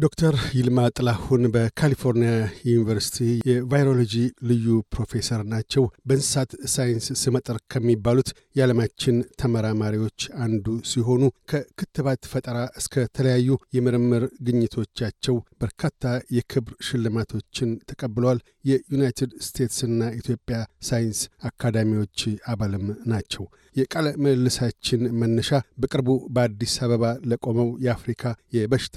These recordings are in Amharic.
ዶክተር ይልማ ጥላሁን በካሊፎርኒያ ዩኒቨርሲቲ የቫይሮሎጂ ልዩ ፕሮፌሰር ናቸው። በእንስሳት ሳይንስ ስመጥር ከሚባሉት የዓለማችን ተመራማሪዎች አንዱ ሲሆኑ ከክትባት ፈጠራ እስከ ተለያዩ የምርምር ግኝቶቻቸው በርካታ የክብር ሽልማቶችን ተቀብለዋል። የዩናይትድ ስቴትስና ኢትዮጵያ ሳይንስ አካዳሚዎች አባልም ናቸው። የቃለ ምልልሳችን መነሻ በቅርቡ በአዲስ አበባ ለቆመው የአፍሪካ የበሽታ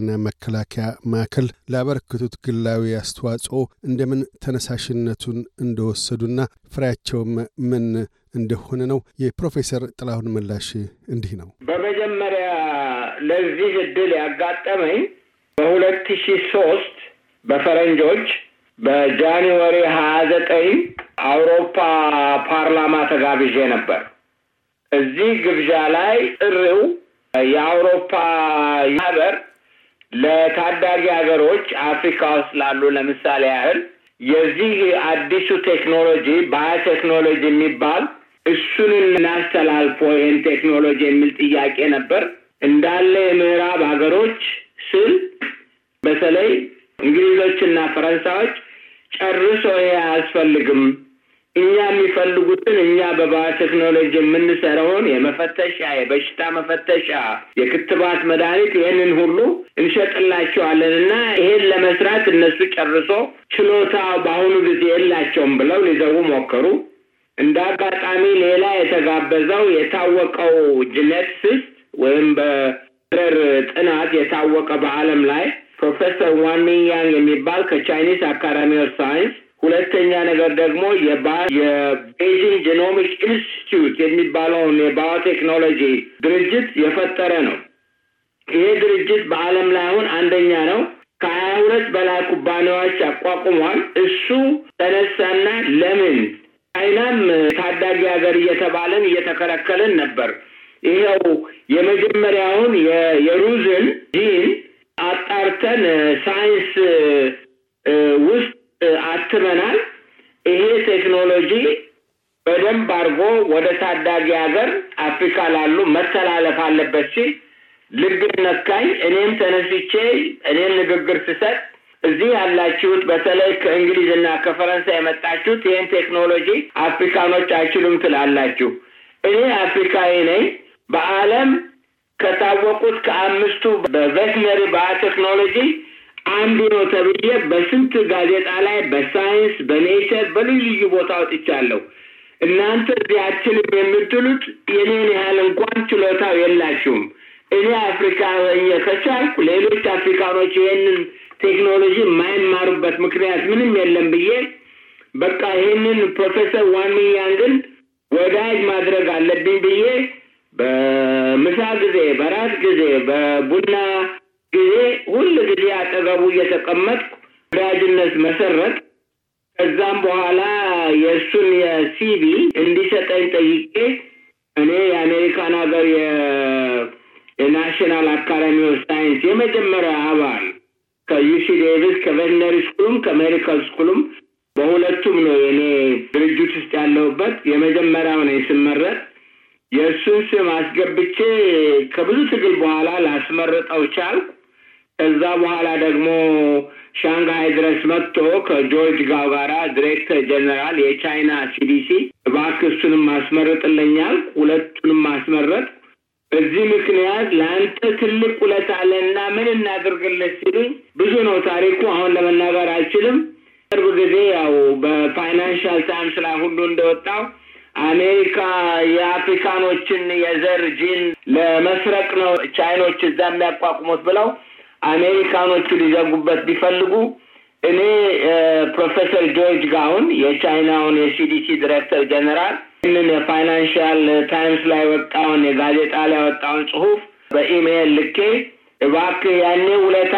መቆጣጠሪያና መከላከያ ማዕከል ላበረከቱት ግላዊ አስተዋጽኦ እንደምን ተነሳሽነቱን እንደወሰዱና ፍሬያቸውም ምን እንደሆነ ነው። የፕሮፌሰር ጥላሁን ምላሽ እንዲህ ነው። በመጀመሪያ ለዚህ እድል ያጋጠመኝ በሁለት ሺ ሶስት በፈረንጆች በጃንዋሪ ሀያ ዘጠኝ አውሮፓ ፓርላማ ተጋብዤ ነበር። እዚህ ግብዣ ላይ ጥሪው የአውሮፓ ማህበር ለታዳጊ ሀገሮች አፍሪካ ውስጥ ላሉ ለምሳሌ ያህል የዚህ አዲሱ ቴክኖሎጂ ባዮቴክኖሎጂ የሚባል እሱን እናስተላልፎ ይህን ቴክኖሎጂ የሚል ጥያቄ ነበር። እንዳለ የምዕራብ ሀገሮች ስል በተለይ እንግሊዞችና ፈረንሳዮች ጨርሶ ይሄ አያስፈልግም፣ እኛ የሚፈልጉትን እኛ በባዮቴክኖሎጂ የምንሰራውን የመፈተሻ የበሽታ መፈተሻ፣ የክትባት መድኃኒት ይህንን ሁሉ እንሸጥላቸዋለን እና ይሄን ለመስራት እነሱ ጨርሶ ችሎታ በአሁኑ ጊዜ የላቸውም ብለው ሊዘጉ ሞከሩ። እንደ አጋጣሚ ሌላ የተጋበዘው የታወቀው geneticist ወይም በዘር ጥናት የታወቀ በዓለም ላይ ፕሮፌሰር ዋን ሚንያንግ የሚባል ከ Chinese Academy of Science፣ ሁለተኛ ነገር ደግሞ የቤጂንግ genomic institute የሚባለውን የባዮቴክኖሎጂ ድርጅት የፈጠረ ነው። ይሄ ድርጅት በዓለም ላይ አሁን አንደኛ ነው። ከሀያ ሁለት በላይ ኩባንያዎች አቋቁሟል። እሱ ተነሳና ለምን ቻይናም ታዳጊ ሀገር እየተባለን እየተከለከልን ነበር። ይኸው የመጀመሪያውን የሩዝን ጂን አጣርተን ሳይንስ ውስጥ አትመናል። ይሄ ቴክኖሎጂ በደንብ አድርጎ ወደ ታዳጊ ሀገር አፍሪካ ላሉ መተላለፍ አለበት ሲል ልብ ነካኝ። እኔም ተነስቼ እኔም ንግግር ስሰጥ እዚህ ያላችሁት በተለይ ከእንግሊዝና ከፈረንሳይ የመጣችሁት ይህን ቴክኖሎጂ አፍሪካኖች አይችሉም ትላላችሁ። እኔ አፍሪካዊ ነኝ። በዓለም ከታወቁት ከአምስቱ በ veterinary biotechnology አንዱ ነው ተብዬ በስንት ጋዜጣ ላይ በሳይንስ በኔቸር በልዩ ልዩ ቦታ ወጥቻለሁ። እናንተ እዚህ አይችሉም የምትሉት የኔን ያህል እንኳን ችሎታው የላችሁም። እኔ አፍሪካ ከቻልኩ ሌሎች አፍሪካኖች ይሄንን ቴክኖሎጂ የማይማሩበት ምክንያት ምንም የለም ብዬ በቃ ይሄንን ፕሮፌሰር ዋንሚያንግን ወዳጅ ማድረግ አለብኝ ብዬ በምሳ ጊዜ፣ በራት ጊዜ፣ በቡና ጊዜ ሁል ጊዜ አጠገቡ እየተቀመጥኩ ወዳጅነት መሰረት ከዛም በኋላ የእሱን የ CV እንዲሰጠኝ ጠይቄ እኔ የአሜሪካን ሀገር የ National Academy of Science የመጀመሪያ አባል ከ UC Davis ከቬትነሪ ስኩሉም ከሜዲካል ስኩሉም በሁለቱም ነው የኔ ድርጅት ውስጥ ያለሁበት የመጀመሪያው ነው ስመረጥ የእሱን ስም አስገብቼ ከብዙ ትግል በኋላ ላስመርጠው ቻልኩ። ከዛ በኋላ ደግሞ ሻንግሃይ ድረስ መጥቶ ከጆርጅ ጋው ጋራ director general የቻይና CDC እባክህ እሱንም አስመርጠህልኛል። ሁለቱንም ማስመረጥ በዚህ ምክንያት ለአንተ ትልቅ ውለታ አለና ምን እናድርግልህ ሲሉኝ ብዙ ነው ታሪኩ፣ አሁን ለመናገር አልችልም። ቅርብ ጊዜ ያው በ Financial Times ላይ ሁሉ እንደወጣው አሜሪካ የአፍሪካኖችን የዘር ጂን ለመስረቅ ነው ቻይኖች እዛ የሚያቋቁሙት ብለው አሜሪካኖቹ ሊዘጉበት ቢፈልጉ እኔ ፕሮፌሰር ጆርጅ ጋውን የቻይናውን የ CDC director general ይህንን የ Financial Times ላይ ወጣውን የጋዜጣ ላይ ወጣውን ጽሁፍ በኢሜይል ልኬ እባክህ ያኔ ውለታ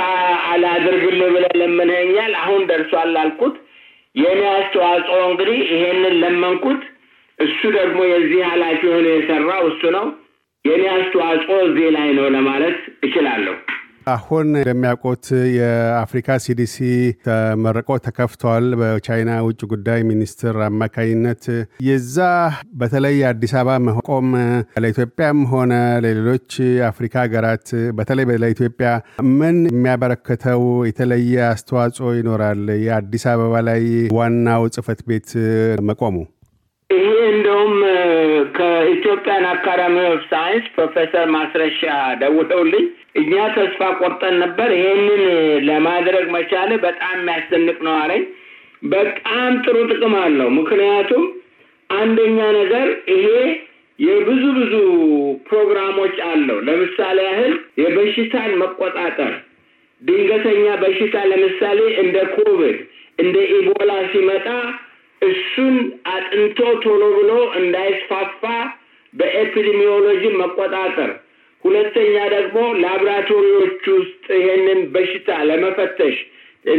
አላድርግልህ ብለህ ለምንኸኛል፣ አሁን ደርሷል አልኩት። የእኔ አስተዋጽኦ እንግዲህ ይሄንን ለመንኩት። እሱ ደግሞ የዚህ ኃላፊ ሆኖ የሰራው እሱ ነው። የእኔ አስተዋጽኦ እዚህ ላይ ነው ለማለት እችላለሁ። አሁን እንደሚያውቁት የአፍሪካ ሲዲሲ ተመርቆ ተከፍተዋል በቻይና ውጭ ጉዳይ ሚኒስትር አማካኝነት። የዛ በተለይ አዲስ አበባ መቆም ለኢትዮጵያም ሆነ ለሌሎች የአፍሪካ ሀገራት በተለይ ለኢትዮጵያ ምን የሚያበረክተው የተለየ አስተዋጽኦ ይኖራል? የአዲስ አበባ ላይ ዋናው ጽህፈት ቤት መቆሙ ይሄ እንደውም ከ Ethiopian Academy of Science ፕሮፌሰር ማስረሻ ደውለውልኝ እኛ ተስፋ ቆርጠን ነበር፣ ይሄንን ለማድረግ መቻል በጣም የሚያስደንቅ ነው አለኝ። በጣም ጥሩ ጥቅም አለው። ምክንያቱም አንደኛ ነገር ይሄ የብዙ ብዙ ፕሮግራሞች አለው። ለምሳሌ ያህል የበሽታን መቆጣጠር ድንገተኛ በሽታ ለምሳሌ እንደ ኮቪድ እንደ ኢቦላ ሲመጣ እሱን አጥንቶ ቶሎ ብሎ እንዳይስፋፋ በኤፒዲሚዮሎጂ መቆጣጠር። ሁለተኛ ደግሞ ላብራቶሪዎች ውስጥ ይሄንን በሽታ ለመፈተሽ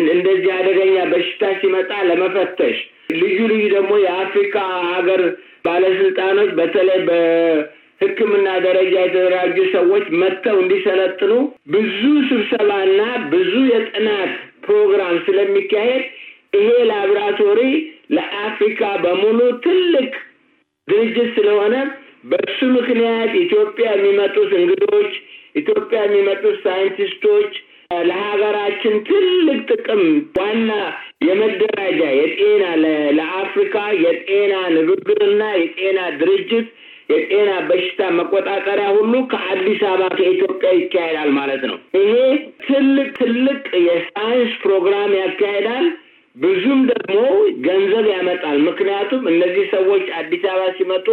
እንደዚህ አደገኛ በሽታ ሲመጣ ለመፈተሽ ልዩ ልዩ ደግሞ የአፍሪካ ሀገር ባለስልጣኖች በተለይ በሕክምና ደረጃ የተደራጁ ሰዎች መጥተው እንዲሰለጥኑ ብዙ ስብሰባና ብዙ የጥናት ፕሮግራም ስለሚካሄድ ይሄ ላብራቶሪ ለአፍሪካ በሙሉ ትልቅ ድርጅት ስለሆነ በሱ ምክንያት ኢትዮጵያ የሚመጡት እንግዶች፣ ኢትዮጵያ የሚመጡት ሳይንቲስቶች ለሀገራችን ትልቅ ጥቅም ዋና የመደራጃ የጤና ለአፍሪካ የጤና ንግግርና የጤና ድርጅት የጤና በሽታ መቆጣጠሪያ ሁሉ ከአዲስ አበባ ከኢትዮጵያ ይካሄዳል ማለት ነው። ይሄ ትልቅ ትልቅ የሳይንስ ፕሮግራም ያካሄዳል። ብዙም ደግሞ ገንዘብ ያመጣል። ምክንያቱም እነዚህ ሰዎች አዲስ አበባ ሲመጡ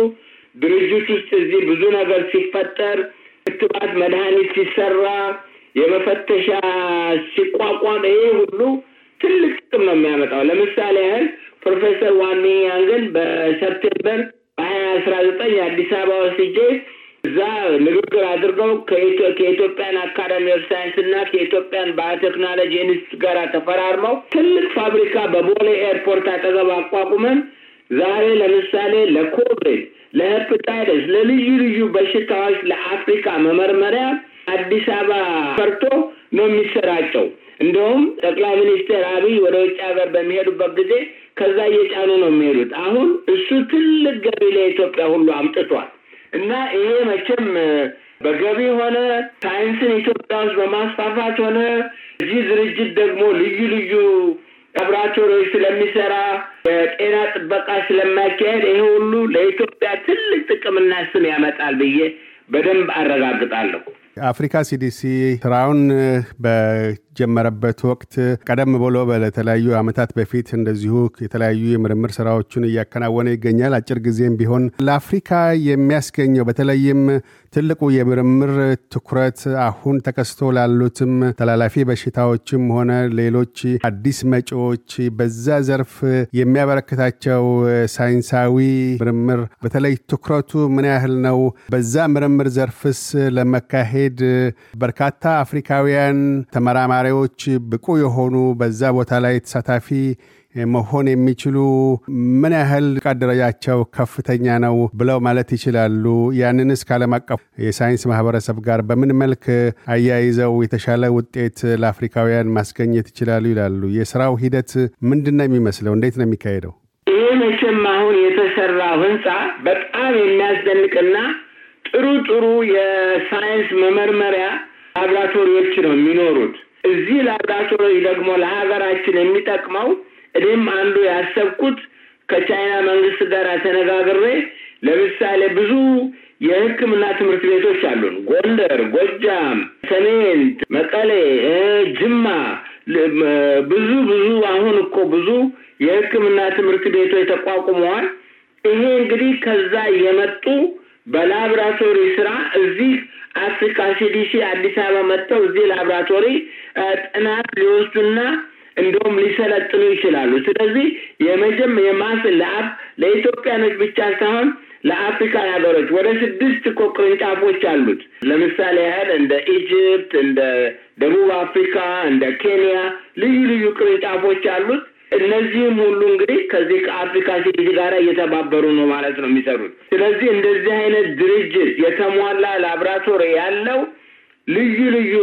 ድርጅት ውስጥ እዚህ ብዙ ነገር ሲፈጠር፣ ክትባት፣ መድኃኒት ሲሰራ፣ የመፈተሻ ሲቋቋም ይሄ ሁሉ ትልቅ ጥቅም ነው የሚያመጣው። ለምሳሌ ያህል ፕሮፌሰር ዋኒያንግን በ September በሀያ አስራ ዘጠኝ አዲስ አበባ ወስጄ እዛ ንግግር አድርገው ከ Ethiopian Academy of Science እና ከ Ethiopian Biotechnology Institute ጋር ተፈራርመው ትልቅ ፋብሪካ በቦሌ ኤርፖርት አጠገብ አቋቁመን ዛሬ ለምሳሌ ለኮቪድ፣ ለሄፕታይደስ፣ ለልዩ ልዩ በሽታዎች ለአፍሪካ መመርመሪያ አዲስ አበባ ተመርቶ ነው የሚሰራጨው። እንደውም ጠቅላይ ሚኒስትር አብይ ወደ ውጭ ሀገር በሚሄዱበት ጊዜ ከዛ እየጫኑ ነው የሚሄዱት። አሁን እሱ ትልቅ ገቢ ለኢትዮጵያ ሁሉ አምጥቷል። እና ይሄ መቼም በገቢ ሆነ ሳይንስን ኢትዮጵያ ውስጥ በማስፋፋት ሆነ እዚህ ድርጅት ደግሞ ልዩ ልዩ ላብራቶሪዎች ስለሚሰራ የጤና ጥበቃ ስለማካሄድ ይሄ ሁሉ ለኢትዮጵያ ትልቅ ጥቅምና ስም ያመጣል ብዬ በደንብ አረጋግጣለሁ። አፍሪካ ሲዲሲ ስራውን በጀመረበት ወቅት ቀደም ብሎ ለተለያዩ ዓመታት በፊት እንደዚሁ የተለያዩ የምርምር ስራዎችን እያከናወነ ይገኛል። አጭር ጊዜም ቢሆን ለአፍሪካ የሚያስገኘው በተለይም ትልቁ የምርምር ትኩረት አሁን ተከስቶ ላሉትም ተላላፊ በሽታዎችም ሆነ ሌሎች አዲስ መጪዎች በዛ ዘርፍ የሚያበረክታቸው ሳይንሳዊ ምርምር በተለይ ትኩረቱ ምን ያህል ነው? በዛ ምርምር ዘርፍስ ለመካሄድ በርካታ አፍሪካውያን ተመራማሪዎች ብቁ የሆኑ በዛ ቦታ ላይ ተሳታፊ መሆን የሚችሉ ምን ያህል ደረጃቸው ከፍተኛ ነው ብለው ማለት ይችላሉ? ያንንስ ከዓለም አቀፍ የሳይንስ ማህበረሰብ ጋር በምን መልክ አያይዘው የተሻለ ውጤት ለአፍሪካውያን ማስገኘት ይችላሉ ይላሉ? የስራው ሂደት ምንድን ነው የሚመስለው? እንዴት ነው የሚካሄደው? ይህ መቼም አሁን የተሰራው ህንፃ በጣም የሚያስደንቅና ጥሩ ጥሩ የሳይንስ መመርመሪያ ላብራቶሪዎች ነው የሚኖሩት። እዚህ ላብራቶሪ ደግሞ ለሀገራችን የሚጠቅመው እኔም አንዱ ያሰብኩት ከቻይና መንግስት ጋር ተነጋግሬ ለምሳሌ ብዙ የሕክምና ትምህርት ቤቶች አሉን። ጎንደር፣ ጎጃም፣ ሰሜን፣ መቀሌ፣ ጅማ ብዙ ብዙ አሁን እኮ ብዙ የሕክምና ትምህርት ቤቶች ተቋቁመዋል። ይሄ እንግዲህ ከዛ የመጡ በላብራቶሪ ስራ እዚህ አፍሪካ CDC አዲስ አበባ መጥተው እዚህ ላብራቶሪ ጥናት ሊወስዱና እንደውም ሊሰለጥኑ ይችላሉ። ስለዚህ የመጀም የማስ ለአብ ለኢትዮጵያኖች ብቻ ሳይሆን ለአፍሪካ ሀገሮች ወደ ስድስት እኮ ቅርንጫፎች አሉት። ለምሳሌ ያህል እንደ Egypt፣ እንደ ደቡብ አፍሪካ፣ እንደ ኬንያ ልዩ ልዩ ቅርንጫፎች አሉት። እነዚህም ሁሉ እንግዲህ ከዚህ ከአፍሪካ ሲዲሲ ጋር እየተባበሩ ነው ማለት ነው የሚሰሩት። ስለዚህ እንደዚህ አይነት ድርጅት የተሟላ ላብራቶሪ ያለው ልዩ ልዩ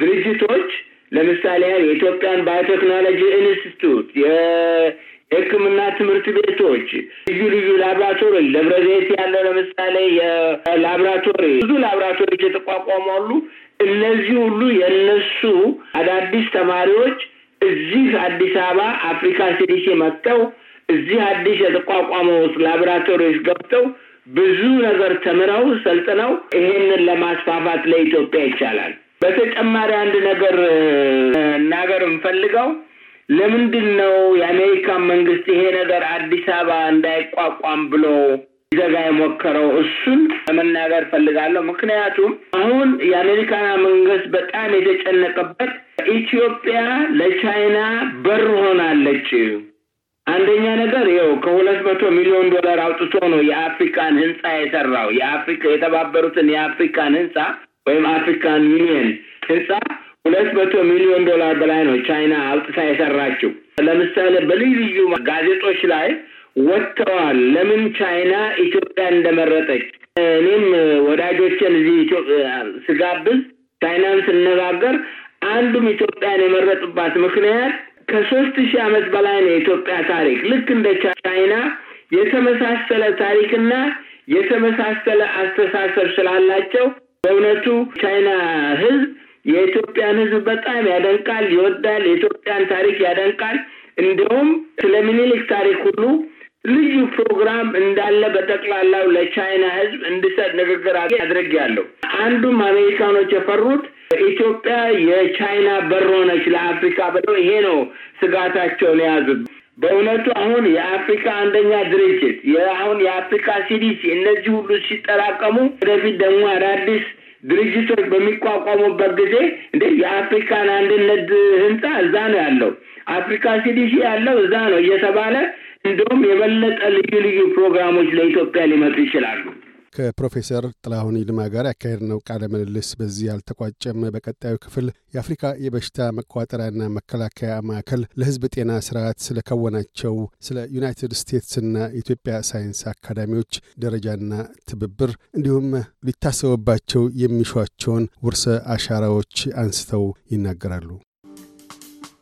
ድርጅቶች ለምሳሌ የኢትዮጵያን ባዮቴክኖሎጂ ኢንስቲትዩት፣ የሕክምና ትምህርት ቤቶች፣ ልዩ ልዩ ላብራቶሪ ደብረ ዘይት ያለው ለምሳሌ የላብራቶሪ ብዙ ላብራቶሪዎች የተቋቋሟሉ። እነዚህ ሁሉ የእነሱ አዳዲስ ተማሪዎች እዚህ አዲስ አበባ አፍሪካ ሲዲሲ መጥተው እዚህ አዲስ የተቋቋመው ላቦራቶሪዎች ገብተው ብዙ ነገር ተምረው ሰልጥነው ይሄንን ለማስፋፋት ለኢትዮጵያ ይቻላል። በተጨማሪ አንድ ነገር እናገር የምፈልገው ለምንድን ነው የአሜሪካን መንግስት ይሄ ነገር አዲስ አበባ እንዳይቋቋም ብሎ ሊዘጋ የሞከረው? እሱን ለመናገር እፈልጋለሁ። ምክንያቱም አሁን የአሜሪካን መንግስት በጣም የተጨነቀበት ኢትዮጵያ ለቻይና በር ሆናለች። አንደኛ ነገር ይኸው ከሁለት መቶ ሚሊዮን ዶላር አውጥቶ ነው የአፍሪካን ህንፃ የሰራው። የአፍሪካ የተባበሩትን የአፍሪካን ህንፃ ወይም African Union ህንፃ ሁለት መቶ ሚሊዮን ዶላር በላይ ነው ቻይና አውጥታ የሰራችው። ለምሳሌ በልዩ ልዩ ጋዜጦች ላይ ወጥተዋል። ለምን ቻይና ኢትዮጵያን እንደመረጠች እኔም ወዳጆችን እዚህ ስጋብዝ ቻይናን ስነጋገር አንዱም ኢትዮጵያን የመረጡባት ምክንያት ከሶስት ሺህ ዓመት በላይ ነው የኢትዮጵያ ታሪክ። ልክ እንደ ቻይና የተመሳሰለ ታሪክና የተመሳሰለ አስተሳሰብ ስላላቸው በእውነቱ ቻይና ህዝብ የኢትዮጵያን ህዝብ በጣም ያደንቃል፣ ይወዳል። የኢትዮጵያን ታሪክ ያደንቃል። እንዲሁም ስለ ምኒልክ ታሪክ ሁሉ ልዩ ፕሮግራም እንዳለ በጠቅላላው ለቻይና ህዝብ እንድሰጥ ንግግር አድርጌያለሁ። አንዱም አሜሪካኖች የፈሩት ኢትዮጵያ የቻይና በር ሆነች ለአፍሪካ ብለው ይሄ ነው ስጋታቸውን የያዙት። በእውነቱ አሁን የአፍሪካ አንደኛ ድርጅት አሁን የአፍሪካ ሲዲሲ እነዚህ ሁሉ ሲጠራቀሙ ወደፊት ደግሞ አዳዲስ ድርጅቶች በሚቋቋሙበት ጊዜ እንደ የአፍሪካን አንድነት ህንፃ እዛ ነው ያለው፣ አፍሪካ CDC ያለው እዛ ነው እየተባለ እንዲሁም የበለጠ ልዩ ልዩ ፕሮግራሞች ለኢትዮጵያ ሊመጡ ይችላሉ። ከፕሮፌሰር ጥላሁን ይልማ ጋር ያካሄድነው ቃለ ምልልስ በዚህ አልተቋጨም። በቀጣዩ ክፍል የአፍሪካ የበሽታ መቆጣጠሪያና መከላከያ ማዕከል ለሕዝብ ጤና ስርዓት ስለከወናቸው ስለ ዩናይትድ ስቴትስና ኢትዮጵያ ሳይንስ አካዳሚዎች ደረጃና ትብብር እንዲሁም ሊታሰቡባቸው የሚሿቸውን ውርሰ አሻራዎች አንስተው ይናገራሉ።